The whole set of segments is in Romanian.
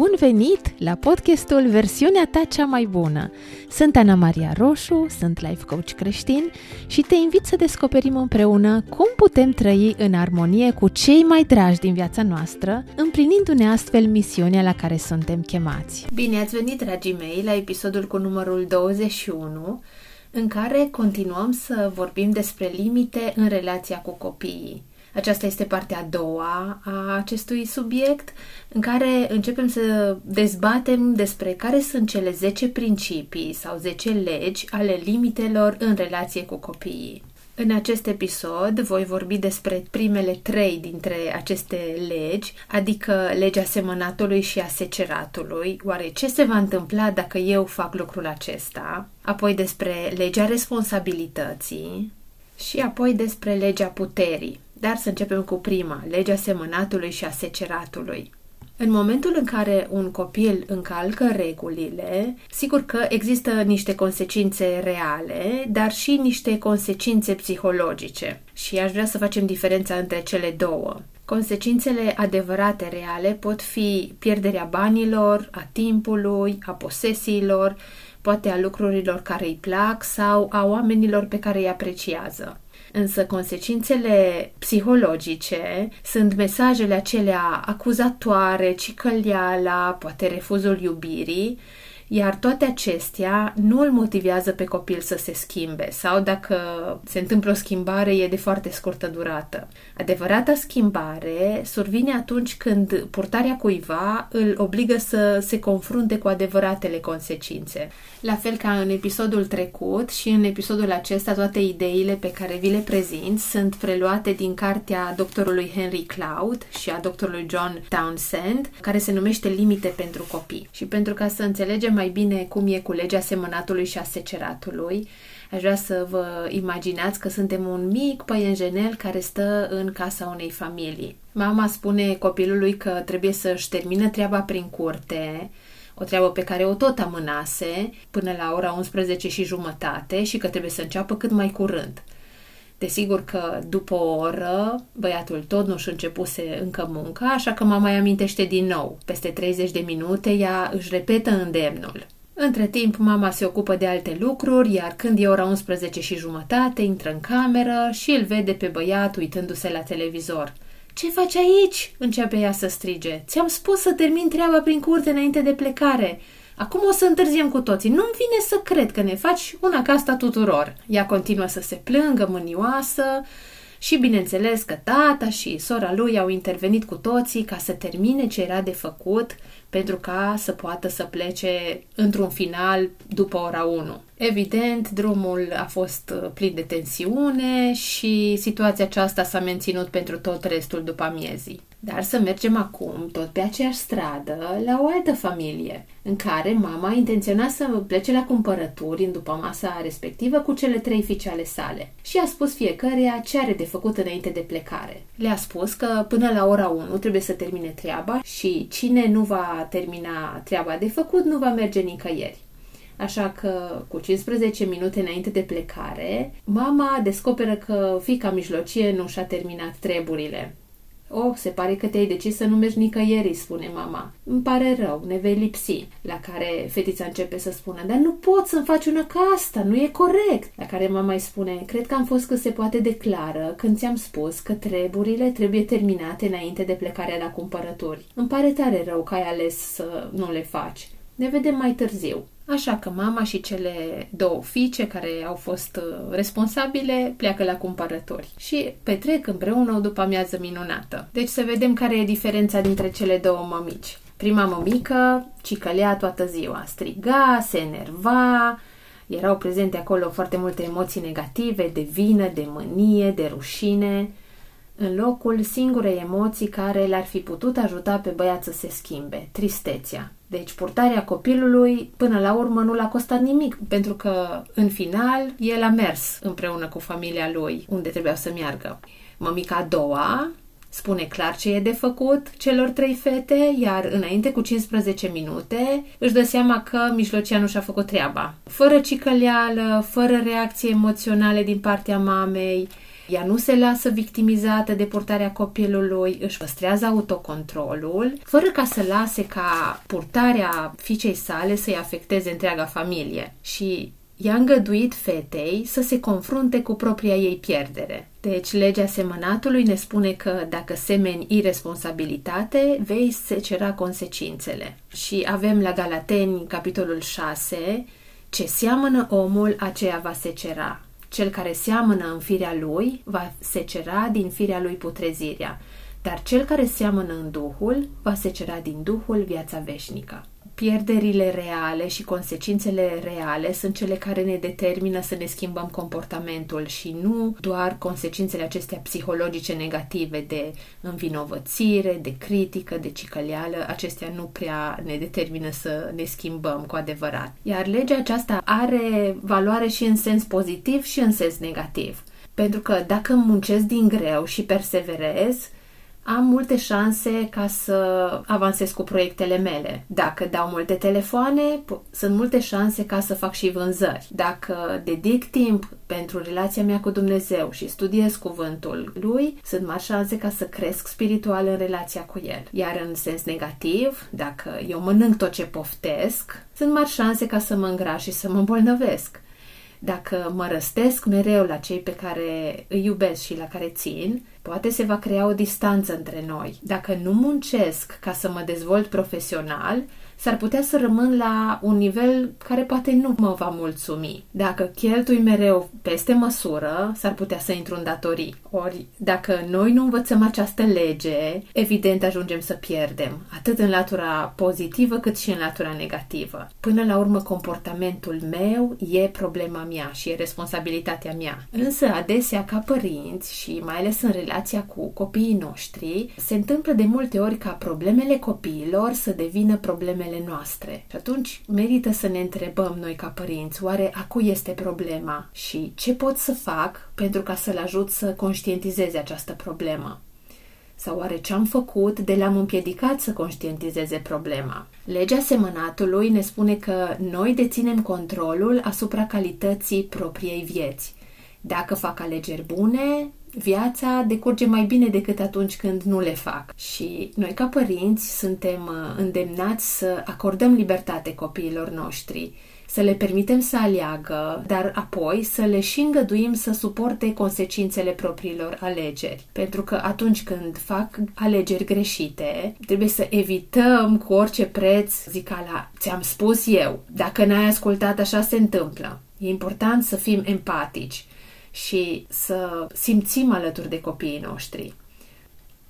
Bun venit la podcastul Versiunea ta cea mai bună! Sunt Ana Maria Roșu, sunt life coach creștin și te invit să descoperim împreună cum putem trăi în armonie cu cei mai dragi din viața noastră, împlinindu-ne astfel misiunea la care suntem chemați. Bine ați venit, dragii mei, la episodul cu numărul 21, în care continuăm să vorbim despre limite în relația cu copiii. Aceasta este partea a doua a acestui subiect, în care începem să dezbatem despre care sunt cele 10 principii sau 10 legi ale limitelor în relație cu copiii. În acest episod voi vorbi despre primele trei dintre aceste legi, adică legea semănatului și a seceratului. Oare ce se va întâmpla dacă eu fac lucrul acesta? Apoi despre legea responsabilității și apoi despre legea puterii. Dar să începem cu prima, legea semănatului și a seceratului. În momentul în care un copil încalcă regulile, sigur că există niște consecințe reale, dar și niște consecințe psihologice. Și aș vrea să facem diferența între cele două. Consecințele adevărate reale pot fi pierderea banilor, a timpului, a posesiilor, poate a lucrurilor care îi plac sau a oamenilor pe care îi apreciază. Însă consecințele psihologice sunt mesajele acelea acuzatoare, cicăliala, poate refuzul iubirii, iar toate acestea nu îl motivează pe copil să se schimbe sau dacă se întâmplă o schimbare e de foarte scurtă durată. Adevărata schimbare survine atunci când purtarea cuiva îl obligă să se confrunte cu adevăratele consecințe. La fel ca în episodul trecut și în episodul acesta toate ideile pe care vi le prezint sunt preluate din cartea doctorului Henry Cloud și a doctorului John Townsend, care se numește Limite pentru copii. Și pentru ca să înțelegem mai bine cum e cu legea semănatului și a seceratului, aș vrea să vă imaginați că suntem un mic păienjenel care stă în casa unei familii. Mama spune copilului că trebuie să-și termină treaba prin curte, o treabă pe care o tot amânase până la ora 11 și jumătate și că trebuie să înceapă cât mai curând. Desigur că după o oră băiatul tot nu-și începuse încă munca, așa că mama îi amintește din nou. Peste 30 de minute ea își repetă îndemnul. Între timp, mama se ocupă de alte lucruri, iar când e ora 11 și jumătate, intră în cameră și îl vede pe băiat uitându-se la televizor. Ce faci aici?" începe ea să strige. Ți-am spus să termin treaba prin curte înainte de plecare. Acum o să întârziem cu toții. Nu-mi vine să cred că ne faci una ca asta tuturor. Ea continuă să se plângă mânioasă și bineînțeles că tata și sora lui au intervenit cu toții ca să termine ce era de făcut pentru ca să poată să plece într-un final după ora 1. Evident, drumul a fost uh, plin de tensiune și situația aceasta s-a menținut pentru tot restul după amiezii. Dar să mergem acum, tot pe aceeași stradă, la o altă familie, în care mama intenționa să plece la cumpărături în după masa respectivă cu cele trei fiice ale sale și a spus fiecăreia ce are de făcut înainte de plecare. Le-a spus că până la ora 1 trebuie să termine treaba și cine nu va termina treaba de făcut nu va merge nicăieri. Așa că, cu 15 minute înainte de plecare, mama descoperă că fica mijlocie nu și-a terminat treburile. Oh, se pare că te-ai decis să nu mergi nicăieri, spune mama. Îmi pare rău, ne vei lipsi. La care fetița începe să spună, dar nu pot să-mi faci una ca asta, nu e corect. La care mama îi spune, cred că am fost cât se poate de clară când ți-am spus că treburile trebuie terminate înainte de plecarea la cumpărături. Îmi pare tare rău că ai ales să nu le faci. Ne vedem mai târziu. Așa că mama și cele două fiice care au fost uh, responsabile pleacă la cumpărători și petrec împreună o după amiază minunată. Deci să vedem care e diferența dintre cele două mămici. Prima mămică cicălea toată ziua, striga, se enerva, erau prezente acolo foarte multe emoții negative, de vină, de mânie, de rușine, în locul singurei emoții care l-ar fi putut ajuta pe băiat să se schimbe, tristețea. Deci purtarea copilului până la urmă nu l-a costat nimic, pentru că în final el a mers împreună cu familia lui unde trebuia să meargă. Mămica a doua spune clar ce e de făcut celor trei fete, iar înainte cu 15 minute își dă seama că mijlocia nu și-a făcut treaba. Fără cicăleală, fără reacții emoționale din partea mamei, ea nu se lasă victimizată de purtarea copilului, își păstrează autocontrolul, fără ca să lase ca purtarea fiicei sale să-i afecteze întreaga familie. Și i-a îngăduit fetei să se confrunte cu propria ei pierdere. Deci, legea semănatului ne spune că dacă semeni irresponsabilitate, vei secera consecințele. Și avem la Galateni, capitolul 6, ce seamănă omul, aceea va secera. Cel care seamănă în firea lui, va secera din firea lui putrezirea, dar cel care seamănă în Duhul, va secera din Duhul viața veșnică pierderile reale și consecințele reale sunt cele care ne determină să ne schimbăm comportamentul și nu doar consecințele acestea psihologice negative de învinovățire, de critică, de cicăleală, acestea nu prea ne determină să ne schimbăm cu adevărat. Iar legea aceasta are valoare și în sens pozitiv și în sens negativ. Pentru că dacă muncesc din greu și perseverez, am multe șanse ca să avansez cu proiectele mele. Dacă dau multe telefoane, sunt multe șanse ca să fac și vânzări. Dacă dedic timp pentru relația mea cu Dumnezeu și studiez cuvântul lui, sunt mari șanse ca să cresc spiritual în relația cu el. Iar în sens negativ, dacă eu mănânc tot ce poftesc, sunt mari șanse ca să mă îngraș și să mă îmbolnăvesc. Dacă mă răstesc mereu la cei pe care îi iubesc și la care țin, poate se va crea o distanță între noi. Dacă nu muncesc ca să mă dezvolt profesional, s-ar putea să rămân la un nivel care poate nu mă va mulțumi. Dacă cheltui mereu peste măsură, s-ar putea să intru în datorii. Ori, dacă noi nu învățăm această lege, evident ajungem să pierdem, atât în latura pozitivă cât și în latura negativă. Până la urmă, comportamentul meu e problema mea și e responsabilitatea mea. Însă, adesea, ca părinți și mai ales în relația cu copiii noștri, se întâmplă de multe ori ca problemele copiilor să devină problemele problemele noastre. Și atunci merită să ne întrebăm noi ca părinți, oare a cui este problema și ce pot să fac pentru ca să-l ajut să conștientizeze această problemă? Sau oare ce am făcut de le-am împiedicat să conștientizeze problema? Legea semănatului ne spune că noi deținem controlul asupra calității propriei vieți. Dacă fac alegeri bune, viața decurge mai bine decât atunci când nu le fac. Și noi, ca părinți, suntem uh, îndemnați să acordăm libertate copiilor noștri, să le permitem să aleagă, dar apoi să le și îngăduim să suporte consecințele propriilor alegeri. Pentru că atunci când fac alegeri greșite, trebuie să evităm cu orice preț zicala, ți-am spus eu, dacă n-ai ascultat așa se întâmplă. E important să fim empatici și să simțim alături de copiii noștri.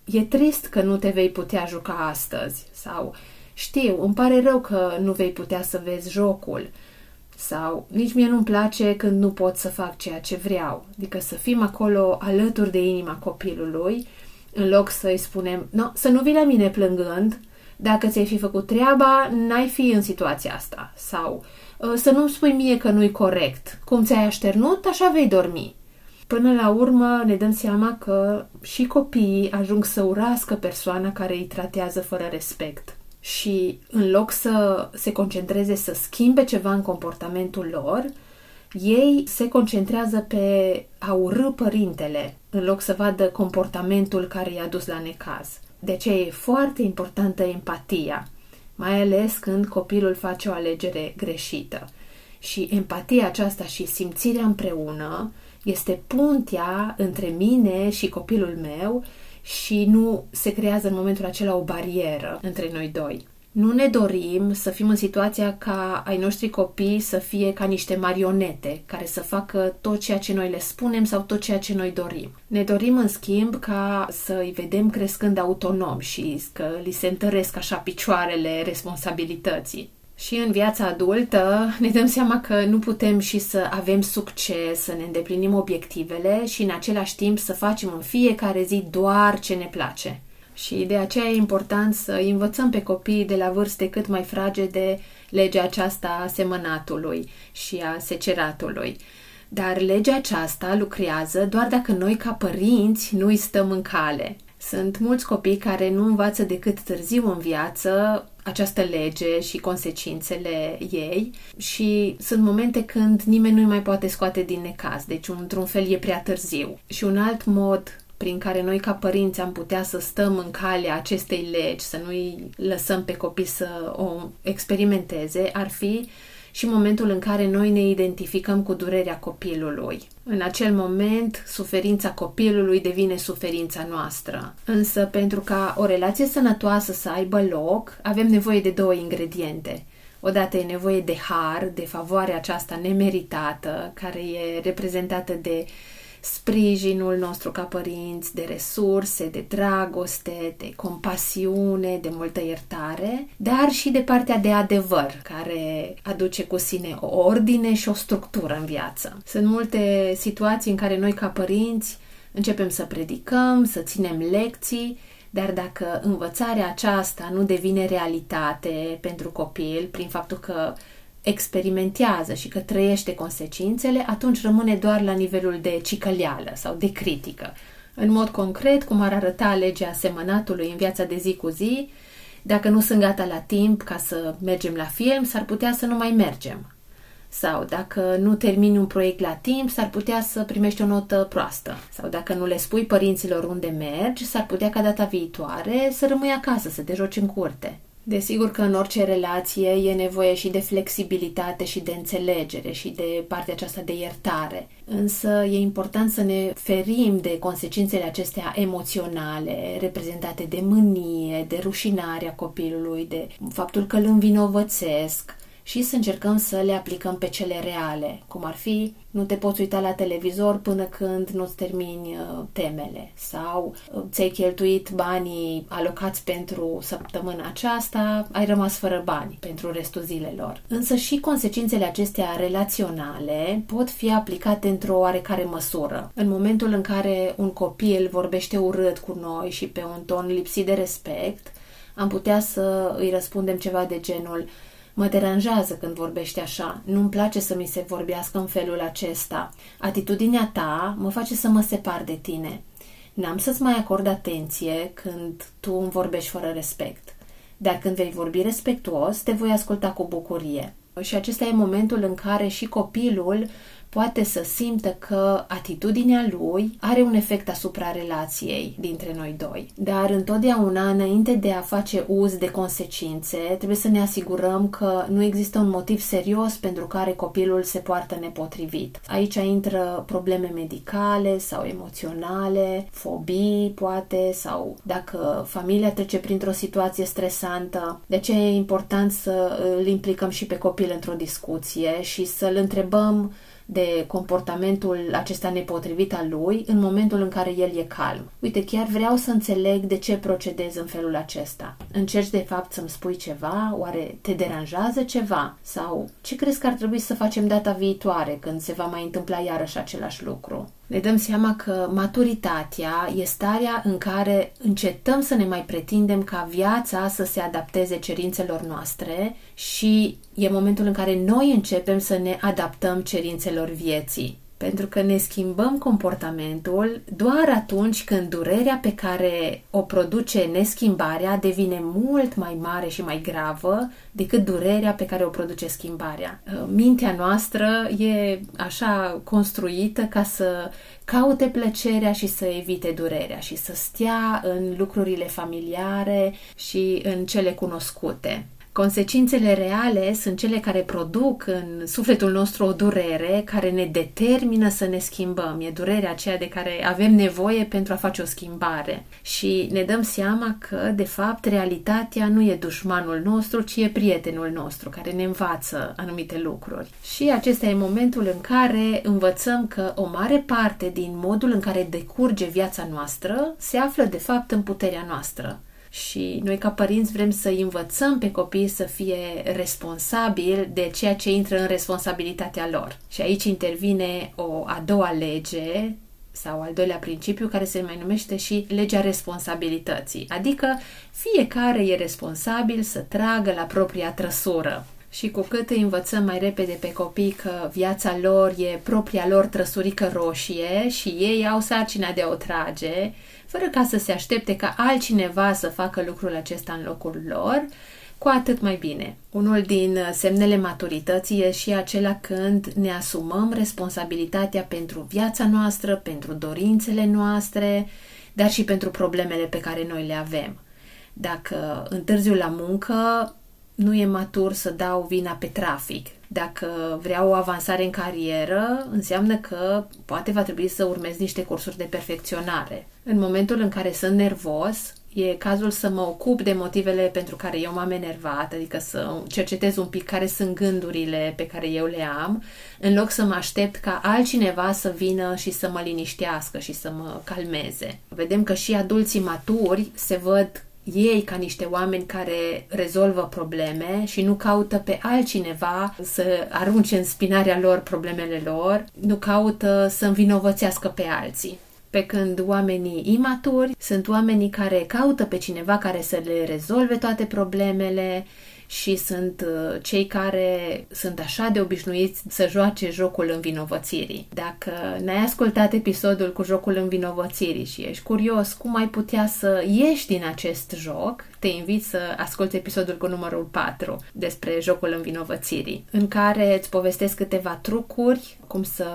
E trist că nu te vei putea juca astăzi sau știu, îmi pare rău că nu vei putea să vezi jocul sau nici mie nu-mi place când nu pot să fac ceea ce vreau. Adică să fim acolo alături de inima copilului în loc să-i spunem no, să nu vii la mine plângând, dacă ți-ai fi făcut treaba, n-ai fi în situația asta. Sau ă, să nu-mi spui mie că nu-i corect. Cum ți-ai așternut, așa vei dormi. Până la urmă ne dăm seama că și copiii ajung să urască persoana care îi tratează fără respect. Și în loc să se concentreze să schimbe ceva în comportamentul lor, ei se concentrează pe a urâ părintele, în loc să vadă comportamentul care i-a dus la necaz. De aceea e foarte importantă empatia, mai ales când copilul face o alegere greșită. Și empatia aceasta și simțirea împreună este puntea între mine și copilul meu și nu se creează în momentul acela o barieră între noi doi. Nu ne dorim să fim în situația ca ai noștri copii să fie ca niște marionete care să facă tot ceea ce noi le spunem sau tot ceea ce noi dorim. Ne dorim, în schimb, ca să îi vedem crescând autonom și că li se întăresc așa picioarele responsabilității. Și în viața adultă ne dăm seama că nu putem și să avem succes, să ne îndeplinim obiectivele și în același timp să facem în fiecare zi doar ce ne place. Și de aceea e important să învățăm pe copii de la vârste cât mai fragede legea aceasta a semănatului și a seceratului. Dar legea aceasta lucrează doar dacă noi ca părinți nu îi stăm în cale. Sunt mulți copii care nu învață decât târziu în viață această lege și consecințele ei și sunt momente când nimeni nu mai poate scoate din necaz, deci într-un fel e prea târziu. Și un alt mod prin care noi ca părinți am putea să stăm în calea acestei legi, să nu-i lăsăm pe copii să o experimenteze, ar fi și momentul în care noi ne identificăm cu durerea copilului. În acel moment, suferința copilului devine suferința noastră. Însă, pentru ca o relație sănătoasă să aibă loc, avem nevoie de două ingrediente. Odată e nevoie de har, de favoarea aceasta nemeritată, care e reprezentată de sprijinul nostru ca părinți, de resurse, de dragoste, de compasiune, de multă iertare, dar și de partea de adevăr, care aduce cu sine o ordine și o structură în viață. Sunt multe situații în care noi ca părinți începem să predicăm, să ținem lecții, dar dacă învățarea aceasta nu devine realitate pentru copil, prin faptul că experimentează și că trăiește consecințele, atunci rămâne doar la nivelul de cicăleală sau de critică. În mod concret, cum ar arăta legea semănatului în viața de zi cu zi, dacă nu sunt gata la timp ca să mergem la film, s-ar putea să nu mai mergem. Sau dacă nu termini un proiect la timp, s-ar putea să primești o notă proastă. Sau dacă nu le spui părinților unde mergi, s-ar putea ca data viitoare să rămâi acasă, să te joci în curte. Desigur că în orice relație e nevoie și de flexibilitate și de înțelegere și de partea aceasta de iertare. Însă e important să ne ferim de consecințele acestea emoționale, reprezentate de mânie, de rușinarea copilului, de faptul că îl învinovățesc, și să încercăm să le aplicăm pe cele reale, cum ar fi nu te poți uita la televizor până când nu-ți termini uh, temele sau uh, ți-ai cheltuit banii alocați pentru săptămâna aceasta, ai rămas fără bani pentru restul zilelor. Însă și consecințele acestea relaționale pot fi aplicate într-o oarecare măsură. În momentul în care un copil vorbește urât cu noi și pe un ton lipsit de respect, am putea să îi răspundem ceva de genul Mă deranjează când vorbești așa. Nu-mi place să mi se vorbească în felul acesta. Atitudinea ta mă face să mă separ de tine. N-am să-ți mai acord atenție când tu îmi vorbești fără respect. Dar când vei vorbi respectuos, te voi asculta cu bucurie. Și acesta e momentul în care și copilul poate să simtă că atitudinea lui are un efect asupra relației dintre noi doi. Dar întotdeauna, înainte de a face uz de consecințe, trebuie să ne asigurăm că nu există un motiv serios pentru care copilul se poartă nepotrivit. Aici intră probleme medicale sau emoționale, fobii, poate, sau dacă familia trece printr-o situație stresantă. De ce e important să îl implicăm și pe copil într-o discuție și să-l întrebăm de comportamentul acesta nepotrivit al lui în momentul în care el e calm. Uite, chiar vreau să înțeleg de ce procedez în felul acesta. Încerci de fapt să-mi spui ceva? Oare te deranjează ceva? Sau ce crezi că ar trebui să facem data viitoare când se va mai întâmpla iarăși același lucru? Ne dăm seama că maturitatea e starea în care încetăm să ne mai pretindem ca viața să se adapteze cerințelor noastre și e momentul în care noi începem să ne adaptăm cerințelor vieții pentru că ne schimbăm comportamentul doar atunci când durerea pe care o produce neschimbarea devine mult mai mare și mai gravă decât durerea pe care o produce schimbarea. Uh, mintea noastră e așa construită ca să caute plăcerea și să evite durerea și să stea în lucrurile familiare și în cele cunoscute. Consecințele reale sunt cele care produc în sufletul nostru o durere care ne determină să ne schimbăm. E durerea aceea de care avem nevoie pentru a face o schimbare. Și ne dăm seama că, de fapt, realitatea nu e dușmanul nostru, ci e prietenul nostru care ne învață anumite lucruri. Și acesta e momentul în care învățăm că o mare parte din modul în care decurge viața noastră se află, de fapt, în puterea noastră și noi ca părinți vrem să învățăm pe copii să fie responsabili de ceea ce intră în responsabilitatea lor. Și aici intervine o a doua lege sau al doilea principiu care se mai numește și legea responsabilității, adică fiecare e responsabil să tragă la propria trăsură. Și cu cât îi învățăm mai repede pe copii că viața lor e propria lor trăsurică roșie și ei au sarcina de a o trage, fără ca să se aștepte ca altcineva să facă lucrul acesta în locul lor, cu atât mai bine. Unul din semnele maturității e și acela când ne asumăm responsabilitatea pentru viața noastră, pentru dorințele noastre, dar și pentru problemele pe care noi le avem. Dacă întârziu la muncă, nu e matur să dau vina pe trafic. Dacă vreau o avansare în carieră, înseamnă că poate va trebui să urmez niște cursuri de perfecționare. În momentul în care sunt nervos, e cazul să mă ocup de motivele pentru care eu m-am enervat, adică să cercetez un pic care sunt gândurile pe care eu le am, în loc să mă aștept ca altcineva să vină și să mă liniștească și să mă calmeze. Vedem că și adulții maturi se văd ei ca niște oameni care rezolvă probleme și nu caută pe altcineva să arunce în spinarea lor problemele lor, nu caută să învinovățească pe alții. Pe când oamenii imaturi sunt oamenii care caută pe cineva care să le rezolve toate problemele și sunt uh, cei care sunt așa de obișnuiți să joace jocul învinovățirii. Dacă n-ai ascultat episodul cu jocul învinovățirii și ești curios cum ai putea să ieși din acest joc, te invit să asculti episodul cu numărul 4 despre jocul învinovățirii, în care îți povestesc câteva trucuri, cum să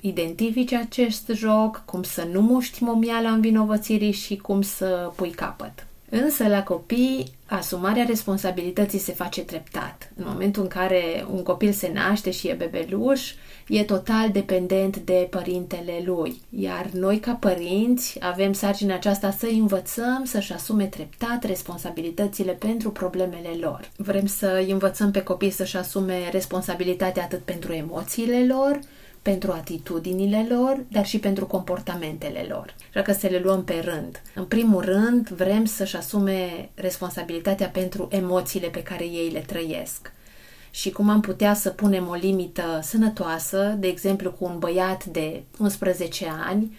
identifici acest joc, cum să nu muști momiala învinovățirii și cum să pui capăt. Însă la copii asumarea responsabilității se face treptat. În momentul în care un copil se naște și e bebeluș, e total dependent de părintele lui. Iar noi ca părinți avem sarcina aceasta să învățăm să-și asume treptat responsabilitățile pentru problemele lor. Vrem să învățăm pe copii să-și asume responsabilitatea atât pentru emoțiile lor, pentru atitudinile lor, dar și pentru comportamentele lor. Așa că să le luăm pe rând. În primul rând, vrem să-și asume responsabilitatea pentru emoțiile pe care ei le trăiesc. Și cum am putea să punem o limită sănătoasă, de exemplu cu un băiat de 11 ani,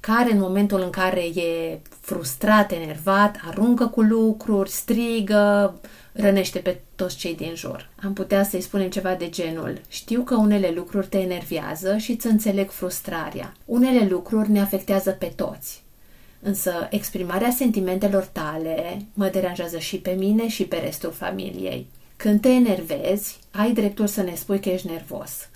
care în momentul în care e frustrat, enervat, aruncă cu lucruri, strigă, rănește pe toți cei din jur. Am putea să-i spunem ceva de genul Știu că unele lucruri te enervează și îți înțeleg frustrarea. Unele lucruri ne afectează pe toți. Însă exprimarea sentimentelor tale mă deranjează și pe mine și pe restul familiei. Când te enervezi, ai dreptul să ne spui că ești nervos.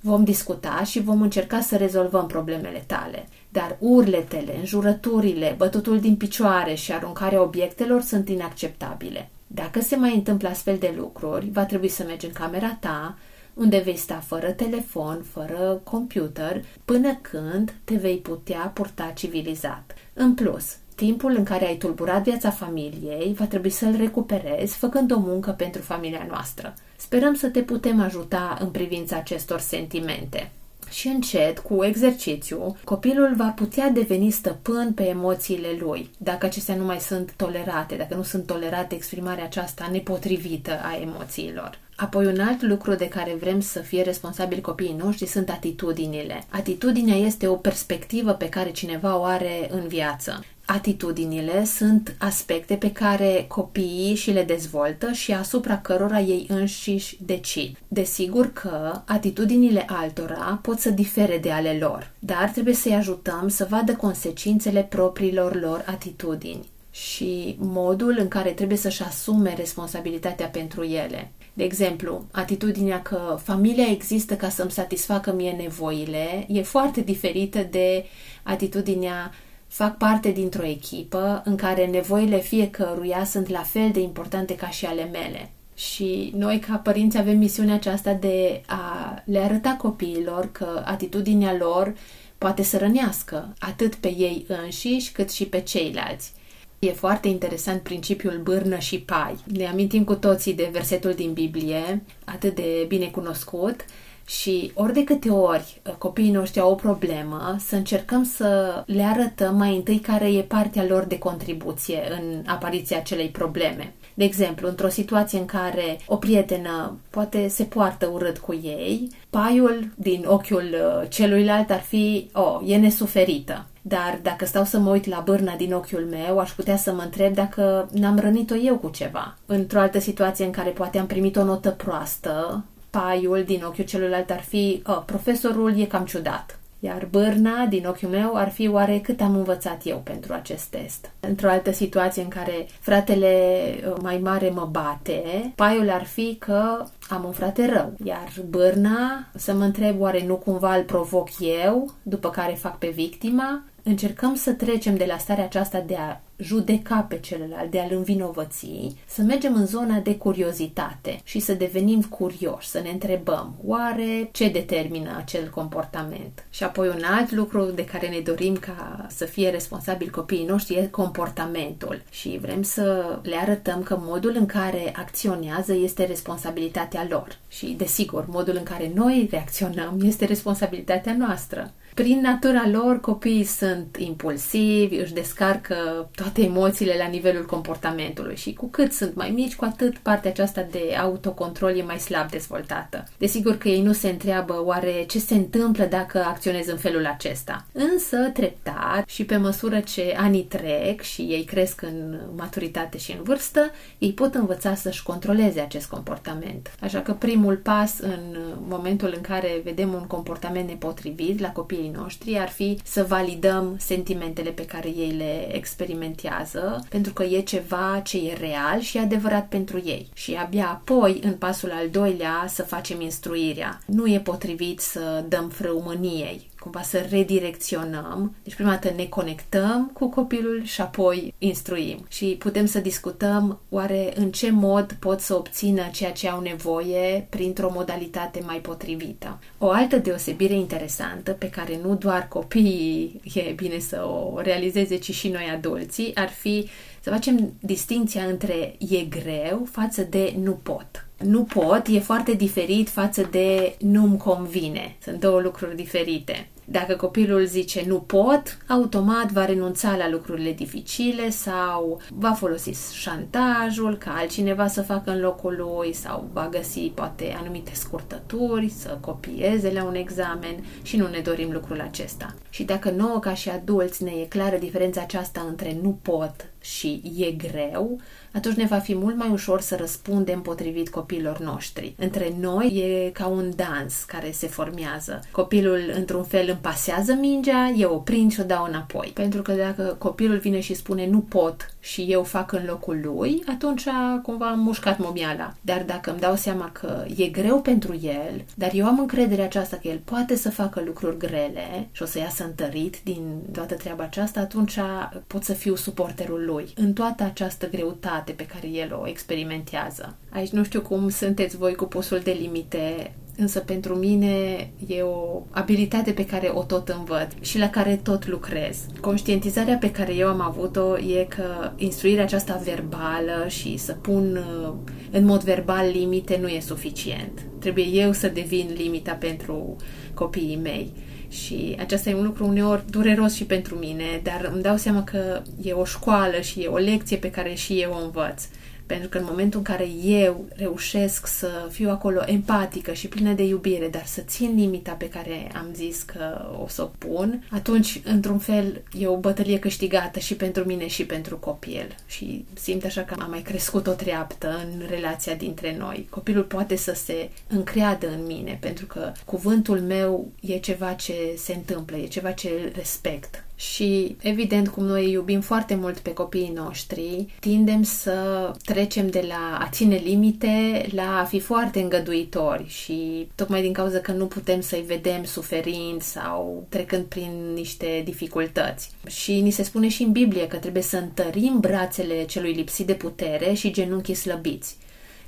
Vom discuta și vom încerca să rezolvăm problemele tale, dar urletele, înjurăturile, bătutul din picioare și aruncarea obiectelor sunt inacceptabile. Dacă se mai întâmplă astfel de lucruri, va trebui să mergi în camera ta, unde vei sta fără telefon, fără computer, până când te vei putea purta civilizat. În plus, timpul în care ai tulburat viața familiei va trebui să-l recuperezi făcând o muncă pentru familia noastră. Sperăm să te putem ajuta în privința acestor sentimente și încet, cu exercițiu, copilul va putea deveni stăpân pe emoțiile lui, dacă acestea nu mai sunt tolerate, dacă nu sunt tolerate exprimarea aceasta nepotrivită a emoțiilor. Apoi un alt lucru de care vrem să fie responsabili copiii noștri sunt atitudinile. Atitudinea este o perspectivă pe care cineva o are în viață. Atitudinile sunt aspecte pe care copiii și le dezvoltă și asupra cărora ei înșiși decid. Desigur că atitudinile altora pot să difere de ale lor, dar trebuie să-i ajutăm să vadă consecințele propriilor lor atitudini și modul în care trebuie să-și asume responsabilitatea pentru ele. De exemplu, atitudinea că familia există ca să-mi satisfacă mie nevoile e foarte diferită de atitudinea fac parte dintr-o echipă în care nevoile fiecăruia sunt la fel de importante ca și ale mele. Și noi, ca părinți, avem misiunea aceasta de a le arăta copiilor că atitudinea lor poate să rănească atât pe ei înșiși cât și pe ceilalți. E foarte interesant principiul bârnă și pai. Ne amintim cu toții de versetul din Biblie, atât de bine cunoscut, și ori de câte ori uh, copiii noștri au o problemă, să încercăm să le arătăm mai întâi care e partea lor de contribuție în apariția acelei probleme. De exemplu, într-o situație în care o prietenă poate se poartă urât cu ei, paiul din ochiul uh, celuilalt ar fi, oh, e nesuferită. Dar dacă stau să mă uit la bârna din ochiul meu, aș putea să mă întreb dacă n-am rănit-o eu cu ceva. Într-o altă situație în care poate am primit o notă proastă, paiul din ochiul celuilalt ar fi, oh, profesorul e cam ciudat. Iar bârna, din ochiul meu, ar fi oare cât am învățat eu pentru acest test. Într-o altă situație în care fratele uh, mai mare mă bate, paiul ar fi că am un frate rău. Iar bârna, să mă întreb oare nu cumva îl provoc eu, după care fac pe victima, încercăm să trecem de la starea aceasta de a judeca pe celălalt, de a-l învinovăți, să mergem în zona de curiozitate și să devenim curioși, să ne întrebăm oare ce determină acel comportament. Și apoi un alt lucru de care ne dorim ca să fie responsabil copiii noștri e comportamentul și vrem să le arătăm că modul în care acționează este responsabilitatea lor și, desigur, modul în care noi reacționăm este responsabilitatea noastră. Prin natura lor, copiii sunt impulsivi, își descarcă toate emoțiile la nivelul comportamentului și cu cât sunt mai mici, cu atât partea aceasta de autocontrol e mai slab dezvoltată. Desigur că ei nu se întreabă oare ce se întâmplă dacă acționez în felul acesta. Însă, treptat și pe măsură ce anii trec și ei cresc în maturitate și în vârstă, ei pot învăța să-și controleze acest comportament. Așa că primul pas în momentul în care vedem un comportament nepotrivit la copiii copiii noștri ar fi să validăm sentimentele pe care ei le experimentează, pentru că e ceva ce e real și adevărat pentru ei. Și abia apoi, în pasul al doilea, să facem instruirea. Nu e potrivit să dăm frâu mâniei cumva să redirecționăm. Deci prima dată ne conectăm cu copilul și apoi instruim. Și putem să discutăm oare în ce mod pot să obțină ceea ce au nevoie printr-o modalitate mai potrivită. O altă deosebire interesantă pe care nu doar copiii e bine să o realizeze, ci și noi adulții, ar fi să facem distinția între e greu față de nu pot nu pot e foarte diferit față de nu-mi convine. Sunt două lucruri diferite. Dacă copilul zice nu pot, automat va renunța la lucrurile dificile sau va folosi șantajul ca altcineva să facă în locul lui sau va găsi poate anumite scurtături să copieze la un examen și nu ne dorim lucrul acesta. Și dacă nouă ca și adulți ne e clară diferența aceasta între nu pot și e greu, atunci ne va fi mult mai ușor să răspundem potrivit copiilor noștri. Între noi e ca un dans care se formează. Copilul, într-un fel, îmi pasează mingea, eu o prind și o dau înapoi. Pentru că dacă copilul vine și spune nu pot și eu fac în locul lui, atunci cumva am mușcat momiala. Dar dacă îmi dau seama că e greu pentru el, dar eu am încredere aceasta că el poate să facă lucruri grele și o să iasă întărit din toată treaba aceasta, atunci pot să fiu suporterul lui. În toată această greutate pe care el o experimentează. Aici nu știu cum sunteți voi cu pusul de limite însă pentru mine e o abilitate pe care o tot învăț și la care tot lucrez. Conștientizarea pe care eu am avut-o e că instruirea aceasta verbală și să pun uh, în mod verbal limite nu e suficient. Trebuie eu să devin limita pentru copiii mei. Și acesta e un lucru uneori dureros și pentru mine, dar îmi dau seama că e o școală și e o lecție pe care și eu o învăț. Pentru că în momentul în care eu reușesc să fiu acolo empatică și plină de iubire, dar să țin limita pe care am zis că o să o pun, atunci, într-un fel, e o bătălie câștigată și pentru mine și pentru copil. Și simt așa că am mai crescut o treaptă în relația dintre noi. Copilul poate să se încreadă în mine, pentru că cuvântul meu e ceva ce se întâmplă, e ceva ce respect și, evident, cum noi iubim foarte mult pe copiii noștri, tindem să trecem de la a ține limite la a fi foarte îngăduitori și tocmai din cauza că nu putem să-i vedem suferind sau trecând prin niște dificultăți. Și ni se spune și în Biblie că trebuie să întărim brațele celui lipsit de putere și genunchii slăbiți.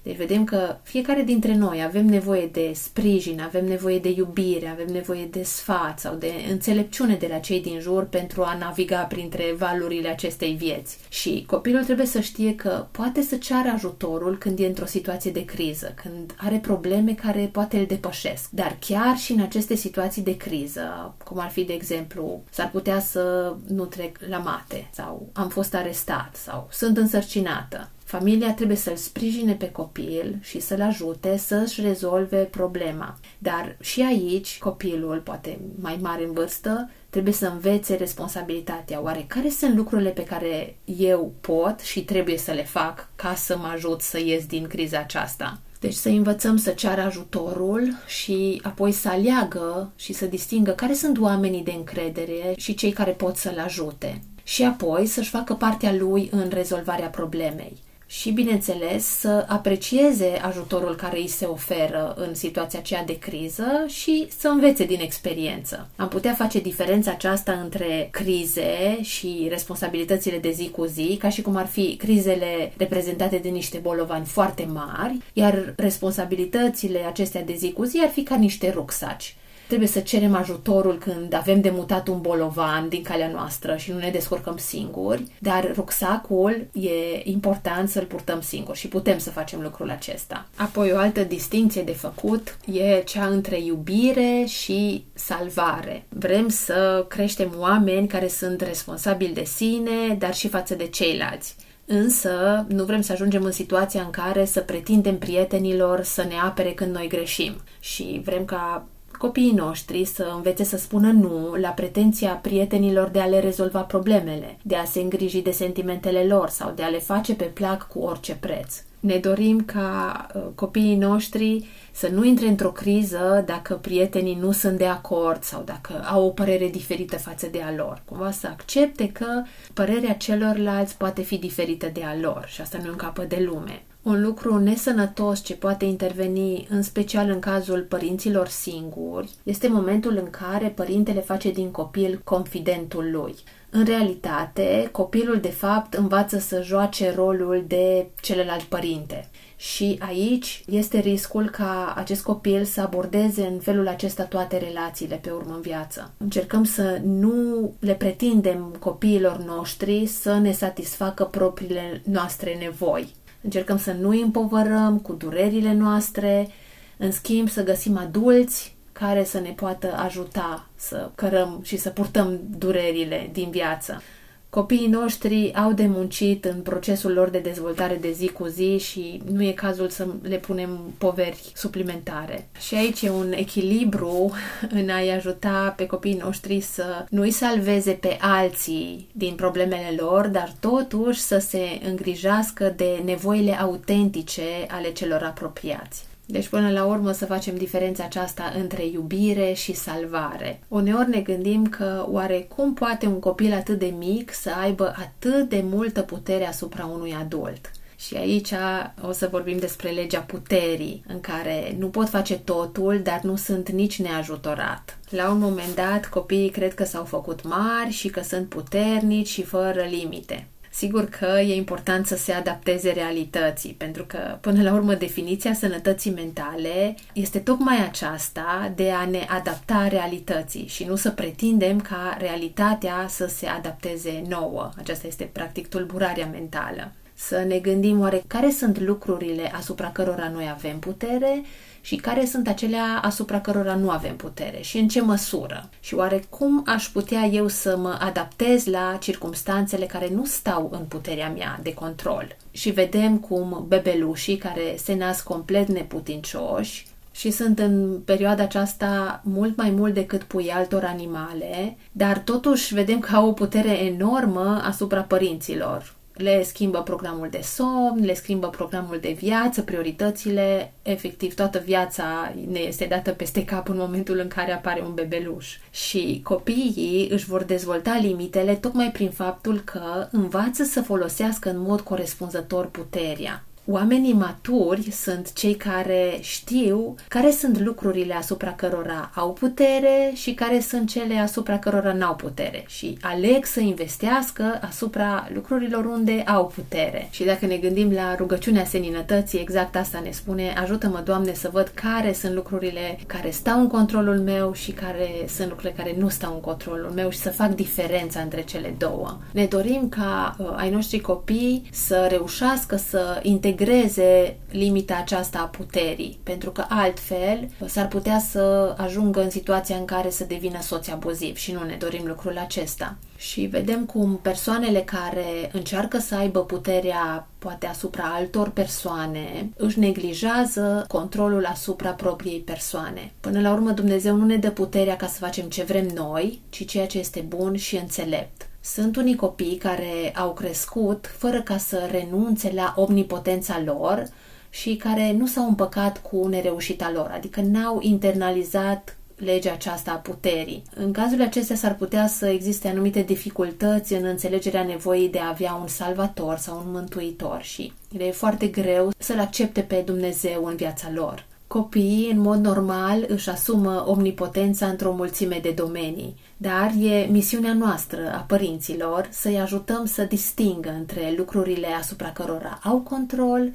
Deci vedem că fiecare dintre noi avem nevoie de sprijin, avem nevoie de iubire, avem nevoie de sfat sau de înțelepciune de la cei din jur pentru a naviga printre valurile acestei vieți. Și copilul trebuie să știe că poate să ceară ajutorul când e într-o situație de criză, când are probleme care poate îl depășesc. Dar chiar și în aceste situații de criză, cum ar fi de exemplu, s-ar putea să nu trec la mate sau am fost arestat sau sunt însărcinată, Familia trebuie să-l sprijine pe copil și să-l ajute să-și rezolve problema. Dar și aici, copilul, poate mai mare în vârstă, trebuie să învețe responsabilitatea. Oare care sunt lucrurile pe care eu pot și trebuie să le fac ca să mă ajut să ies din criza aceasta? Deci să învățăm să ceară ajutorul și apoi să aleagă și să distingă care sunt oamenii de încredere și cei care pot să-l ajute. Și apoi să-și facă partea lui în rezolvarea problemei și, bineînțeles, să aprecieze ajutorul care îi se oferă în situația aceea de criză și să învețe din experiență. Am putea face diferența aceasta între crize și responsabilitățile de zi cu zi, ca și cum ar fi crizele reprezentate de niște bolovani foarte mari, iar responsabilitățile acestea de zi cu zi ar fi ca niște rucsaci trebuie să cerem ajutorul când avem de mutat un bolovan din calea noastră și nu ne descurcăm singuri, dar rucsacul e important să-l purtăm singur și putem să facem lucrul acesta. Apoi o altă distinție de făcut e cea între iubire și salvare. Vrem să creștem oameni care sunt responsabili de sine, dar și față de ceilalți. Însă, nu vrem să ajungem în situația în care să pretindem prietenilor să ne apere când noi greșim și vrem ca copiii noștri să învețe să spună nu la pretenția prietenilor de a le rezolva problemele, de a se îngriji de sentimentele lor sau de a le face pe plac cu orice preț. Ne dorim ca uh, copiii noștri să nu intre într-o criză dacă prietenii nu sunt de acord sau dacă au o părere diferită față de a lor. Cumva să accepte că părerea celorlalți poate fi diferită de a lor și asta nu e un capăt de lume. Un lucru nesănătos ce poate interveni, în special în cazul părinților singuri, este momentul în care părintele face din copil confidentul lui. În realitate, copilul de fapt învață să joace rolul de celălalt părinte. Și aici este riscul ca acest copil să abordeze în felul acesta toate relațiile pe urmă în viață. Încercăm să nu le pretindem copiilor noștri să ne satisfacă propriile noastre nevoi. Încercăm să nu îi împovărăm cu durerile noastre, în schimb să găsim adulți care să ne poată ajuta să cărăm și să purtăm durerile din viață. Copiii noștri au de muncit în procesul lor de dezvoltare de zi cu zi și nu e cazul să le punem poveri suplimentare. Și aici e un echilibru în a-i ajuta pe copiii noștri să nu-i salveze pe alții din problemele lor, dar totuși să se îngrijească de nevoile autentice ale celor apropiați. Deci, până la urmă, să facem diferența aceasta între iubire și salvare. Uneori ne gândim că oare cum poate un copil atât de mic să aibă atât de multă putere asupra unui adult? Și aici o să vorbim despre legea puterii, în care nu pot face totul, dar nu sunt nici neajutorat. La un moment dat, copiii cred că s-au făcut mari și că sunt puternici și fără limite. Sigur că e important să se adapteze realității, pentru că, până la urmă, definiția sănătății mentale este tocmai aceasta de a ne adapta realității și nu să pretindem ca realitatea să se adapteze nouă. Aceasta este, practic, tulburarea mentală. Să ne gândim oare care sunt lucrurile asupra cărora noi avem putere și care sunt acelea asupra cărora nu avem putere și în ce măsură. Și oare cum aș putea eu să mă adaptez la circumstanțele care nu stau în puterea mea de control. Și vedem cum bebelușii care se nasc complet neputincioși și sunt în perioada aceasta mult mai mult decât pui altor animale, dar totuși vedem că au o putere enormă asupra părinților le schimbă programul de somn, le schimbă programul de viață, prioritățile, efectiv toată viața ne este dată peste cap în momentul în care apare un bebeluș. Și copiii își vor dezvolta limitele tocmai prin faptul că învață să folosească în mod corespunzător puterea. Oamenii maturi sunt cei care știu care sunt lucrurile asupra cărora au putere și care sunt cele asupra cărora n-au putere și aleg să investească asupra lucrurilor unde au putere. Și dacă ne gândim la rugăciunea seninătății, exact asta ne spune, ajută-mă, Doamne, să văd care sunt lucrurile care stau în controlul meu și care sunt lucrurile care nu stau în controlul meu și să fac diferența între cele două. Ne dorim ca uh, ai noștri copii să reușească să integreze integreze limita aceasta a puterii, pentru că altfel s-ar putea să ajungă în situația în care să devină soț abuziv și nu ne dorim lucrul acesta. Și vedem cum persoanele care încearcă să aibă puterea poate asupra altor persoane își neglijează controlul asupra propriei persoane. Până la urmă Dumnezeu nu ne dă puterea ca să facem ce vrem noi, ci ceea ce este bun și înțelept. Sunt unii copii care au crescut fără ca să renunțe la omnipotența lor și care nu s-au împăcat cu nereușita lor, adică n-au internalizat legea aceasta a puterii. În cazul acestea s-ar putea să existe anumite dificultăți în înțelegerea nevoii de a avea un salvator sau un mântuitor și le e foarte greu să-L accepte pe Dumnezeu în viața lor. Copiii, în mod normal, își asumă omnipotența într-o mulțime de domenii, dar e misiunea noastră, a părinților, să-i ajutăm să distingă între lucrurile asupra cărora au control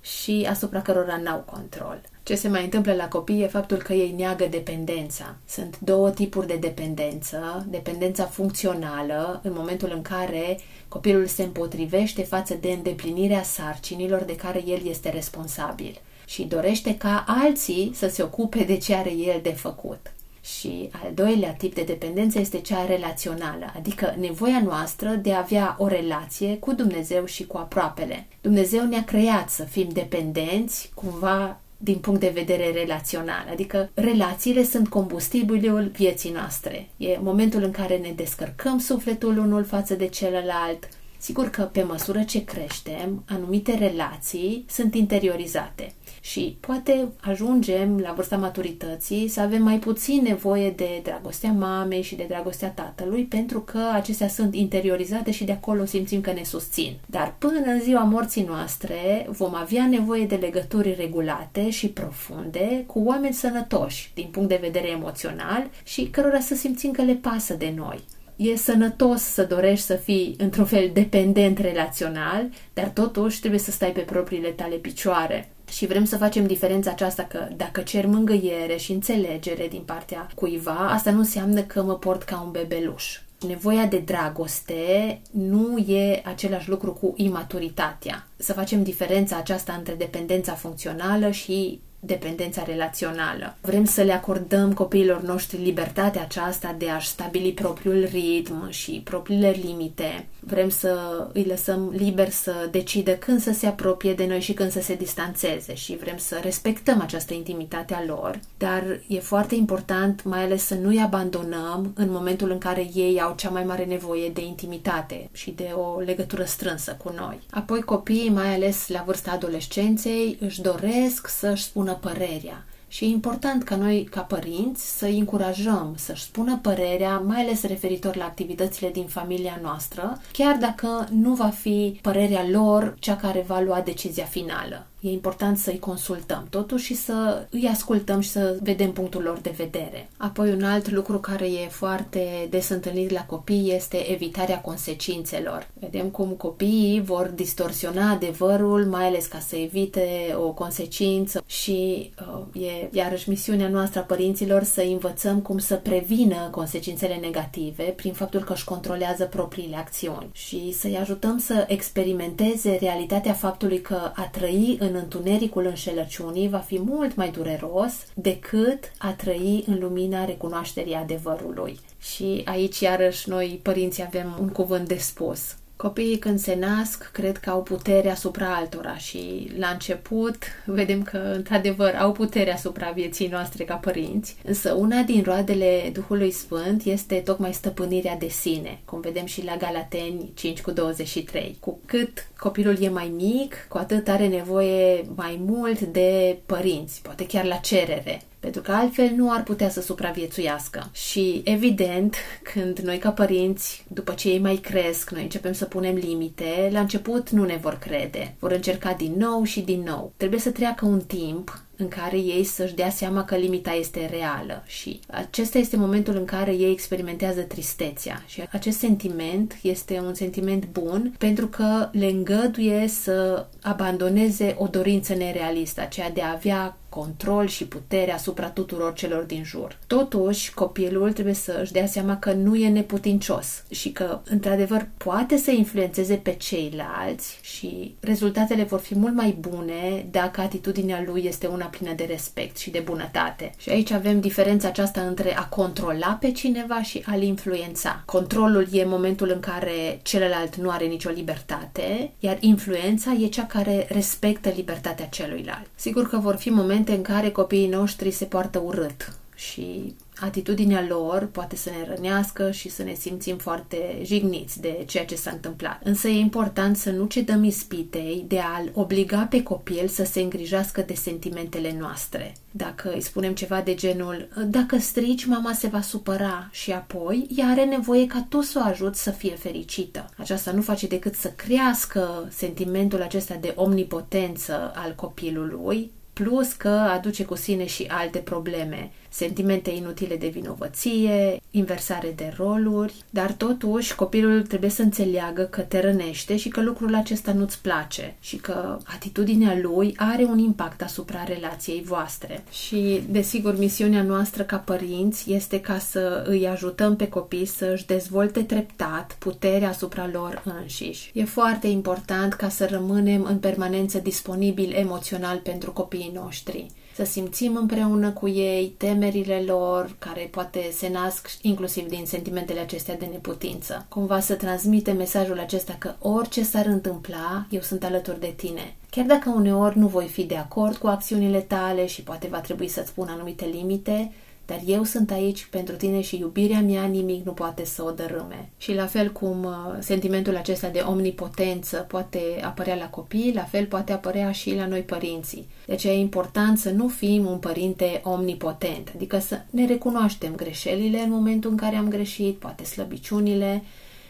și asupra cărora n-au control. Ce se mai întâmplă la copii e faptul că ei neagă dependența. Sunt două tipuri de dependență. Dependența funcțională, în momentul în care copilul se împotrivește față de îndeplinirea sarcinilor de care el este responsabil și dorește ca alții să se ocupe de ce are el de făcut. Și al doilea tip de dependență este cea relațională, adică nevoia noastră de a avea o relație cu Dumnezeu și cu aproapele. Dumnezeu ne-a creat să fim dependenți cumva din punct de vedere relațional, adică relațiile sunt combustibilul vieții noastre. E momentul în care ne descărcăm sufletul unul față de celălalt, Sigur că pe măsură ce creștem, anumite relații sunt interiorizate și poate ajungem la vârsta maturității să avem mai puțin nevoie de dragostea mamei și de dragostea tatălui pentru că acestea sunt interiorizate și de acolo simțim că ne susțin. Dar până în ziua morții noastre vom avea nevoie de legături regulate și profunde cu oameni sănătoși din punct de vedere emoțional și cărora să simțim că le pasă de noi e sănătos să dorești să fii într-un fel dependent relațional, dar totuși trebuie să stai pe propriile tale picioare. Și vrem să facem diferența aceasta că dacă cer mângâiere și înțelegere din partea cuiva, asta nu înseamnă că mă port ca un bebeluș. Nevoia de dragoste nu e același lucru cu imaturitatea. Să facem diferența aceasta între dependența funcțională și dependența relațională. Vrem să le acordăm copiilor noștri libertatea aceasta de a-și stabili propriul ritm și propriile limite. Vrem să îi lăsăm liber să decidă când să se apropie de noi și când să se distanțeze și vrem să respectăm această intimitate a lor, dar e foarte important mai ales să nu-i abandonăm în momentul în care ei au cea mai mare nevoie de intimitate și de o legătură strânsă cu noi. Apoi copiii, mai ales la vârsta adolescenței, își doresc să-și spună părerea. Și e important ca noi, ca părinți, să îi încurajăm să-și spună părerea, mai ales referitor la activitățile din familia noastră, chiar dacă nu va fi părerea lor cea care va lua decizia finală e important să-i consultăm totuși și să îi ascultăm și să vedem punctul lor de vedere. Apoi un alt lucru care e foarte des întâlnit la copii este evitarea consecințelor. Vedem cum copiii vor distorsiona adevărul, mai ales ca să evite o consecință și uh, e iarăși misiunea noastră a părinților să învățăm cum să prevină consecințele negative prin faptul că își controlează propriile acțiuni și să-i ajutăm să experimenteze realitatea faptului că a trăi în în întunericul înșelăciunii va fi mult mai dureros decât a trăi în lumina recunoașterii adevărului. Și aici, iarăși, noi, părinții, avem un cuvânt de spus. Copiii când se nasc cred că au putere asupra altora și la început vedem că într-adevăr au putere asupra vieții noastre ca părinți, însă una din roadele Duhului Sfânt este tocmai stăpânirea de sine, cum vedem și la Galateni 5 cu 23. Cu cât copilul e mai mic, cu atât are nevoie mai mult de părinți, poate chiar la cerere pentru că altfel nu ar putea să supraviețuiască. Și evident, când noi ca părinți, după ce ei mai cresc, noi începem să punem limite, la început nu ne vor crede. Vor încerca din nou și din nou. Trebuie să treacă un timp în care ei să-și dea seama că limita este reală și acesta este momentul în care ei experimentează tristețea și acest sentiment este un sentiment bun pentru că le îngăduie să abandoneze o dorință nerealistă, aceea de a avea control și putere asupra tuturor celor din jur. Totuși, copilul trebuie să își dea seama că nu e neputincios și că, într-adevăr, poate să influențeze pe ceilalți și rezultatele vor fi mult mai bune dacă atitudinea lui este una plină de respect și de bunătate. Și aici avem diferența aceasta între a controla pe cineva și a-l influența. Controlul e momentul în care celălalt nu are nicio libertate, iar influența e cea care respectă libertatea celuilalt. Sigur că vor fi momente în care copiii noștri se poartă urât și atitudinea lor poate să ne rănească și să ne simțim foarte jigniți de ceea ce s-a întâmplat. Însă e important să nu cedăm ispitei de a-l obliga pe copil să se îngrijească de sentimentele noastre. Dacă îi spunem ceva de genul, dacă strici, mama se va supăra și apoi ea are nevoie ca tu să o ajut să fie fericită. Aceasta nu face decât să crească sentimentul acesta de omnipotență al copilului, plus că aduce cu sine și alte probleme sentimente inutile de vinovăție, inversare de roluri, dar totuși copilul trebuie să înțeleagă că te rănește și că lucrul acesta nu-ți place și că atitudinea lui are un impact asupra relației voastre. Și, desigur, misiunea noastră ca părinți este ca să îi ajutăm pe copii să își dezvolte treptat puterea asupra lor înșiși. E foarte important ca să rămânem în permanență disponibil emoțional pentru copiii noștri să simțim împreună cu ei temerile lor, care poate se nasc inclusiv din sentimentele acestea de neputință. Cumva să transmite mesajul acesta că orice s-ar întâmpla, eu sunt alături de tine. Chiar dacă uneori nu voi fi de acord cu acțiunile tale și poate va trebui să-ți pun anumite limite, dar eu sunt aici pentru tine și iubirea mea nimic nu poate să o dărâme. Și la fel cum uh, sentimentul acesta de omnipotență poate apărea la copii, la fel poate apărea și la noi părinții. Deci e important să nu fim un părinte omnipotent, adică să ne recunoaștem greșelile în momentul în care am greșit, poate slăbiciunile,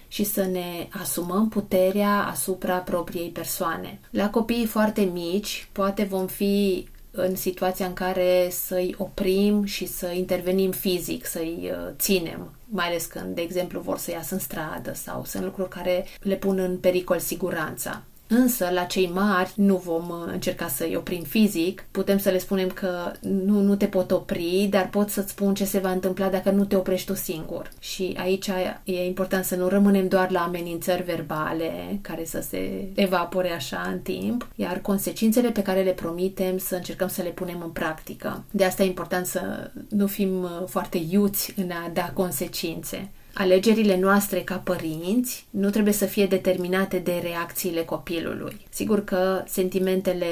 și să ne asumăm puterea asupra propriei persoane. La copiii foarte mici, poate vom fi în situația în care să-i oprim și să intervenim fizic, să-i uh, ținem, mai ales când, de exemplu, vor să iasă în stradă sau sunt lucruri care le pun în pericol siguranța. Însă, la cei mari nu vom uh, încerca să-i oprim fizic, putem să le spunem că nu, nu te pot opri, dar pot să-ți spun ce se va întâmpla dacă nu te oprești tu singur. Și aici e important să nu rămânem doar la amenințări verbale, care să se evapore așa în timp, iar consecințele pe care le promitem să încercăm să le punem în practică. De asta e important să nu fim uh, foarte iuți în a da consecințe. Alegerile noastre ca părinți nu trebuie să fie determinate de reacțiile copilului. Sigur că sentimentele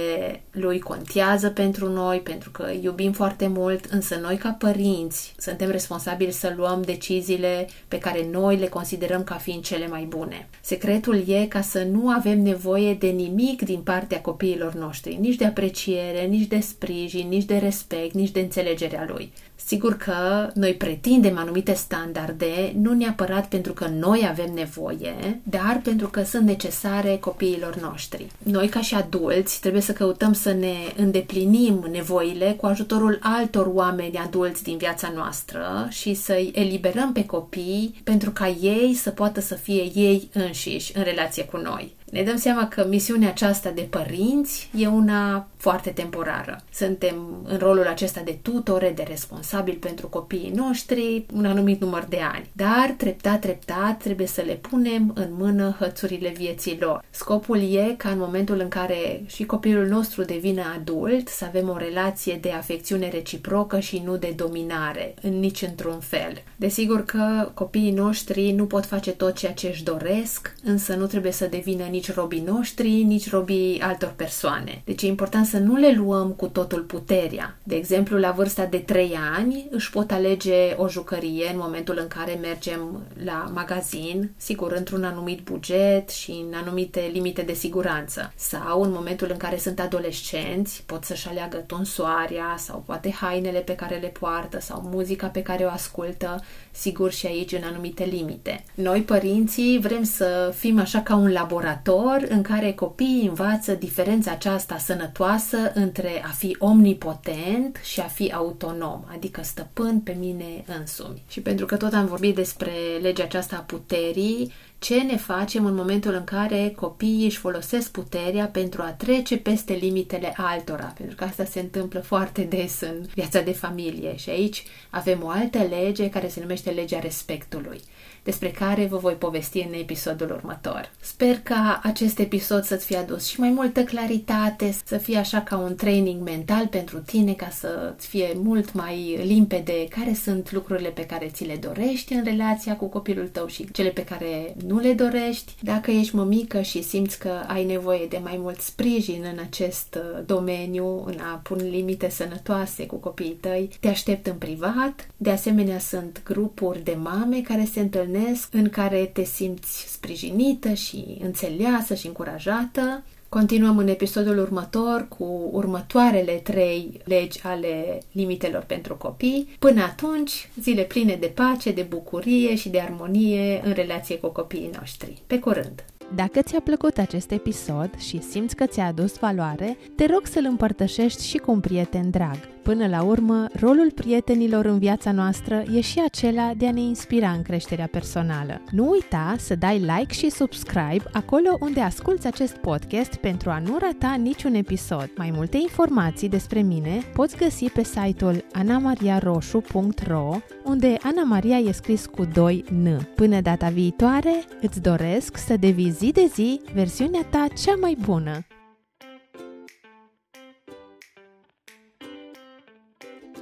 lui contează pentru noi, pentru că iubim foarte mult, însă noi ca părinți suntem responsabili să luăm deciziile pe care noi le considerăm ca fiind cele mai bune. Secretul e ca să nu avem nevoie de nimic din partea copiilor noștri, nici de apreciere, nici de sprijin, nici de respect, nici de înțelegerea lui. Sigur că noi pretindem anumite standarde, nu neapărat pentru că noi avem nevoie, dar pentru că sunt necesare copiilor noștri. Noi, ca și adulți, trebuie să căutăm să ne îndeplinim nevoile cu ajutorul altor oameni adulți din viața noastră și să-i eliberăm pe copii pentru ca ei să poată să fie ei înșiși în relație cu noi ne dăm seama că misiunea aceasta de părinți e una foarte temporară. Suntem în rolul acesta de tutore, de responsabil pentru copiii noștri un anumit număr de ani. Dar, treptat, treptat, trebuie să le punem în mână hățurile vieții lor. Scopul e ca în momentul în care și copilul nostru devine adult, să avem o relație de afecțiune reciprocă și nu de dominare, în nici într-un fel. Desigur că copiii noștri nu pot face tot ceea ce își doresc, însă nu trebuie să devină nici nici robii noștri, nici robii altor persoane. Deci e important să nu le luăm cu totul puterea. De exemplu, la vârsta de 3 ani își pot alege o jucărie în momentul în care mergem la magazin, sigur, într-un anumit buget și în anumite limite de siguranță. Sau în momentul în care sunt adolescenți, pot să-și aleagă tonsoarea sau poate hainele pe care le poartă sau muzica pe care o ascultă, sigur și aici în anumite limite. Noi, părinții, vrem să fim așa ca un laborator viitor în care copiii învață diferența aceasta sănătoasă între a fi omnipotent și a fi autonom, adică stăpân pe mine însumi. Și pentru că tot am vorbit despre legea aceasta a puterii, ce ne facem în momentul în care copiii își folosesc puterea pentru a trece peste limitele altora, pentru că asta se întâmplă foarte des în viața de familie și aici avem o altă lege care se numește legea respectului. Despre care vă voi povesti în episodul următor. Sper ca acest episod să-ți fie adus și mai multă claritate, să fie așa ca un training mental pentru tine, ca să-ți fie mult mai limpede care sunt lucrurile pe care ți le dorești în relația cu copilul tău și cele pe care nu le dorești. Dacă ești mămică și simți că ai nevoie de mai mult sprijin în acest uh, domeniu, în a pune limite sănătoase cu copiii tăi, te aștept în privat. De asemenea, sunt grupuri de mame care se întâlnesc în care te simți sprijinită și înțeleasă și încurajată. Continuăm în episodul următor cu următoarele trei legi ale limitelor pentru copii. Până atunci, zile pline de pace, de bucurie și de armonie în relație cu copiii noștri. Pe curând! Dacă ți-a plăcut acest episod și simți că ți-a adus valoare, te rog să-l împărtășești și cu un prieten drag. Până la urmă, rolul prietenilor în viața noastră e și acela de a ne inspira în creșterea personală. Nu uita să dai like și subscribe acolo unde asculți acest podcast pentru a nu rata niciun episod. Mai multe informații despre mine poți găsi pe site-ul anamariaroșu.ro unde Ana Maria e scris cu 2 N. Până data viitoare, îți doresc să devii zi de zi versiunea ta cea mai bună.